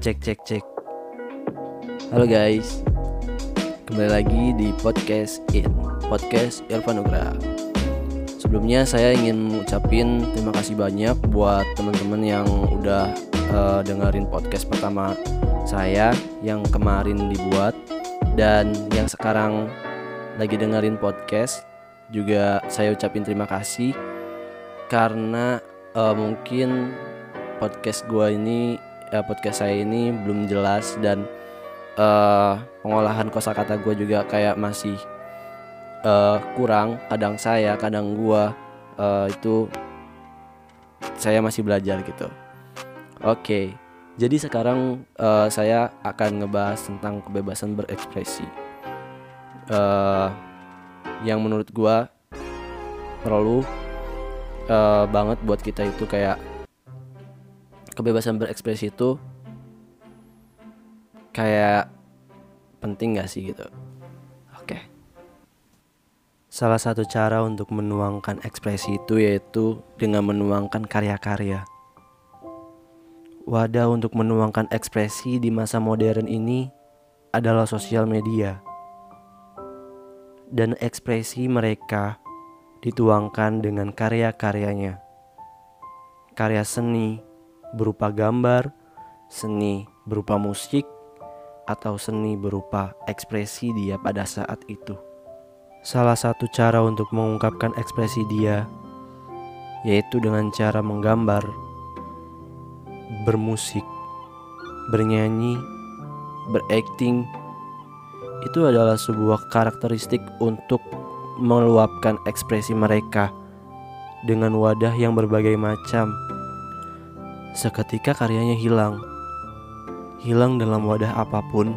Cek cek cek. Halo guys. Kembali lagi di podcast In Podcast Irfan Nugra. Sebelumnya saya ingin mengucapin terima kasih banyak buat teman-teman yang udah uh, dengerin podcast pertama saya yang kemarin dibuat dan yang sekarang lagi dengerin podcast juga saya ucapin terima kasih karena uh, mungkin podcast gue ini ya podcast saya ini belum jelas dan uh, pengolahan kosakata gue juga kayak masih uh, kurang kadang saya kadang gue uh, itu saya masih belajar gitu oke okay. jadi sekarang uh, saya akan ngebahas tentang kebebasan berekspresi uh, yang menurut gue perlu uh, banget buat kita itu kayak kebebasan berekspresi itu kayak penting gak sih gitu? Oke. Salah satu cara untuk menuangkan ekspresi itu yaitu dengan menuangkan karya-karya. Wadah untuk menuangkan ekspresi di masa modern ini adalah sosial media. Dan ekspresi mereka dituangkan dengan karya-karyanya. Karya seni berupa gambar, seni berupa musik, atau seni berupa ekspresi dia pada saat itu. Salah satu cara untuk mengungkapkan ekspresi dia yaitu dengan cara menggambar, bermusik, bernyanyi, berakting. Itu adalah sebuah karakteristik untuk meluapkan ekspresi mereka dengan wadah yang berbagai macam Seketika karyanya hilang. Hilang dalam wadah apa pun,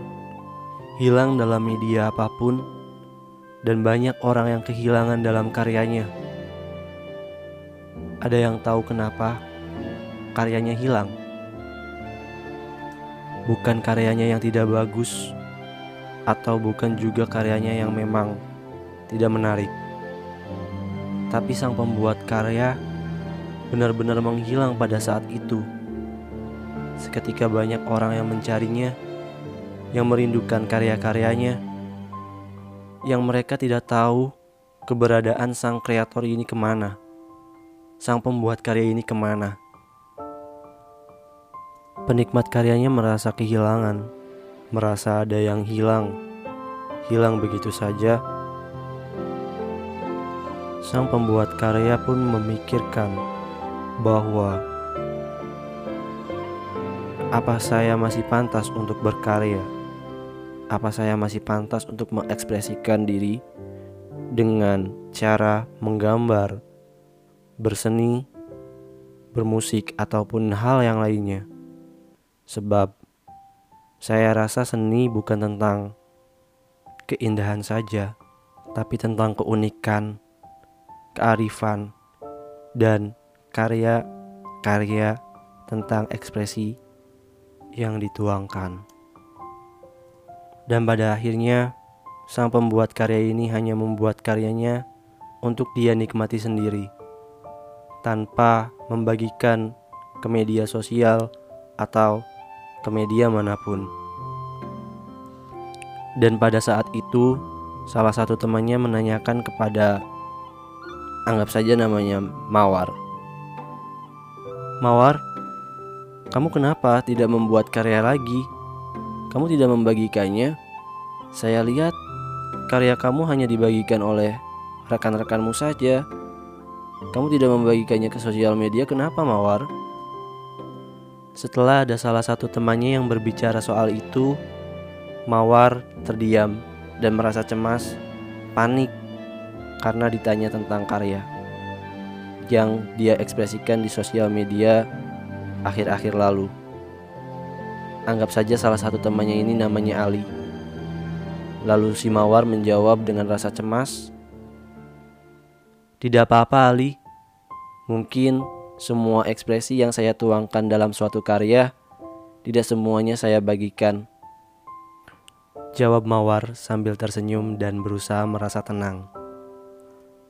hilang dalam media apa pun, dan banyak orang yang kehilangan dalam karyanya. Ada yang tahu kenapa karyanya hilang? Bukan karyanya yang tidak bagus, atau bukan juga karyanya yang memang tidak menarik, tapi sang pembuat karya benar-benar menghilang pada saat itu. Seketika banyak orang yang mencarinya, yang merindukan karya-karyanya, yang mereka tidak tahu keberadaan sang kreator ini ke mana, sang pembuat karya ini ke mana. Penikmat karyanya merasa kehilangan, merasa ada yang hilang, hilang begitu saja. Sang pembuat karya pun memikirkan bahwa apa saya masih pantas untuk berkarya? Apa saya masih pantas untuk mengekspresikan diri dengan cara menggambar, berseni, bermusik, ataupun hal yang lainnya? Sebab saya rasa seni bukan tentang keindahan saja, tapi tentang keunikan, kearifan, dan karya-karya tentang ekspresi yang dituangkan. Dan pada akhirnya, sang pembuat karya ini hanya membuat karyanya untuk dia nikmati sendiri, tanpa membagikan ke media sosial atau ke media mana pun. Dan pada saat itu, salah satu temannya menanyakan kepada, anggap saja namanya Mawar Mawar, kamu kenapa tidak membuat karya lagi? Kamu tidak membagikannya? Saya lihat karya kamu hanya dibagikan oleh rekan-rekanmu saja. Kamu tidak membagikannya ke sosial media, kenapa Mawar? Setelah ada salah satu temannya yang berbicara soal itu, Mawar terdiam dan merasa cemas, panik karena ditanya tentang karya yang dia ekspresikan di sosial media akhir-akhir lalu. Anggap saja salah satu temannya ini namanya Ali. Lalu si Mawar menjawab dengan rasa cemas, "Tidak apa-apa, Ali. Mungkin semua ekspresi yang saya tuangkan dalam suatu karya tidak semuanya saya bagikan." Jawab Mawar sambil tersenyum dan berusaha merasa tenang.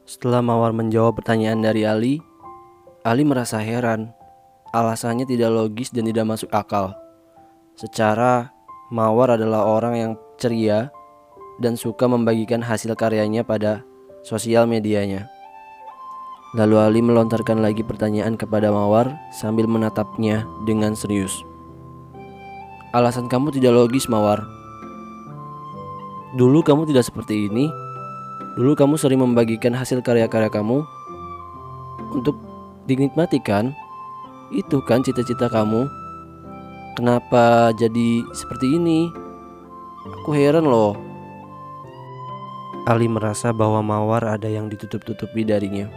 Setelah Mawar menjawab pertanyaan dari Ali, Ali merasa heran. Alasannya tidak logis dan tidak masuk akal. Secara Mawar adalah orang yang ceria dan suka membagikan hasil karyanya pada sosial medianya. Lalu Ali melontarkan lagi pertanyaan kepada Mawar sambil menatapnya dengan serius. Alasan kamu tidak logis, Mawar. Dulu kamu tidak seperti ini. Dulu kamu sering membagikan hasil karya-karya kamu untuk dinikmati kan? Itu kan cita-cita kamu. Kenapa jadi seperti ini? Aku heran loh. Ali merasa bahwa Mawar ada yang ditutup-tutupi darinya.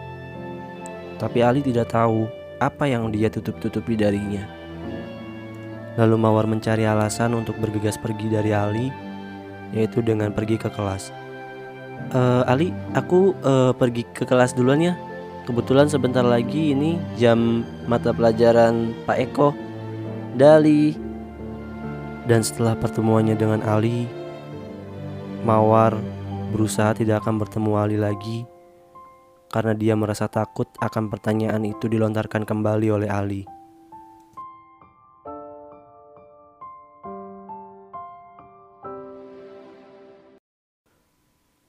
Tapi Ali tidak tahu apa yang dia tutup-tutupi darinya. Lalu Mawar mencari alasan untuk bergegas pergi dari Ali, yaitu dengan pergi ke kelas. E, Ali, aku e, pergi ke kelas duluan ya. Kebetulan sebentar lagi ini jam mata pelajaran Pak Eko. Dali. Dan setelah pertemuannya dengan Ali, Mawar berusaha tidak akan bertemu Ali lagi karena dia merasa takut akan pertanyaan itu dilontarkan kembali oleh Ali.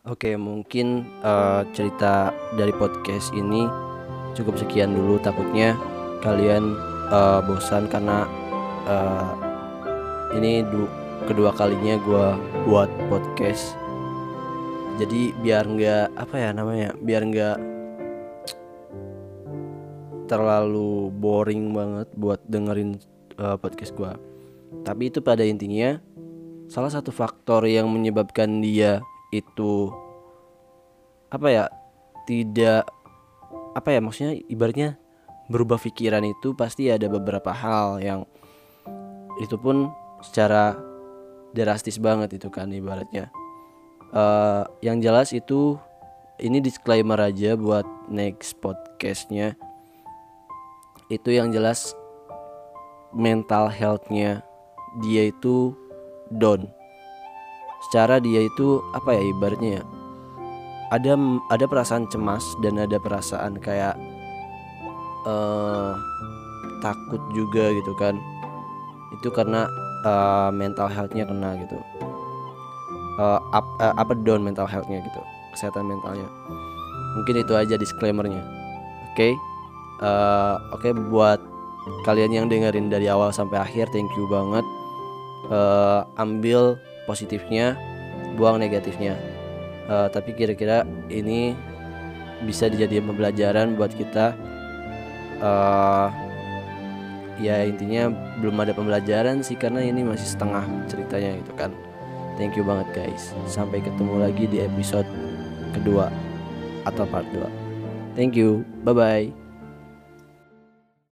Oke, mungkin uh, cerita dari podcast ini cukup sekian dulu. Takutnya kalian uh, bosan karena uh, ini du kedua kalinya gue buat podcast. Jadi biar nggak apa ya namanya, biar nggak terlalu boring banget buat dengerin uh, podcast gue. Tapi itu pada intinya salah satu faktor yang menyebabkan dia itu apa ya tidak apa ya maksudnya ibaratnya berubah pikiran itu pasti ada beberapa hal yang itu pun secara drastis banget itu kan ibaratnya. Uh, yang jelas itu ini disclaimer aja buat next podcastnya. Itu yang jelas mental healthnya dia itu down secara dia itu apa ya ibaratnya ya ada ada perasaan cemas dan ada perasaan kayak uh, takut juga gitu kan. Itu karena uh, mental healthnya kena gitu. Uh, up, uh, apa down mental healthnya gitu kesehatan mentalnya. Mungkin itu aja disclaimernya. Oke? Okay? uh, oke okay, buat kalian yang dengerin dari awal sampai akhir thank you banget. Uh, ambil positifnya buang negatifnya. Uh, tapi kira-kira ini bisa dijadikan pembelajaran buat kita. Uh, ya intinya belum ada pembelajaran sih karena ini masih setengah ceritanya gitu kan. Thank you banget guys. Sampai ketemu lagi di episode kedua atau part 2 thank you. Bye bye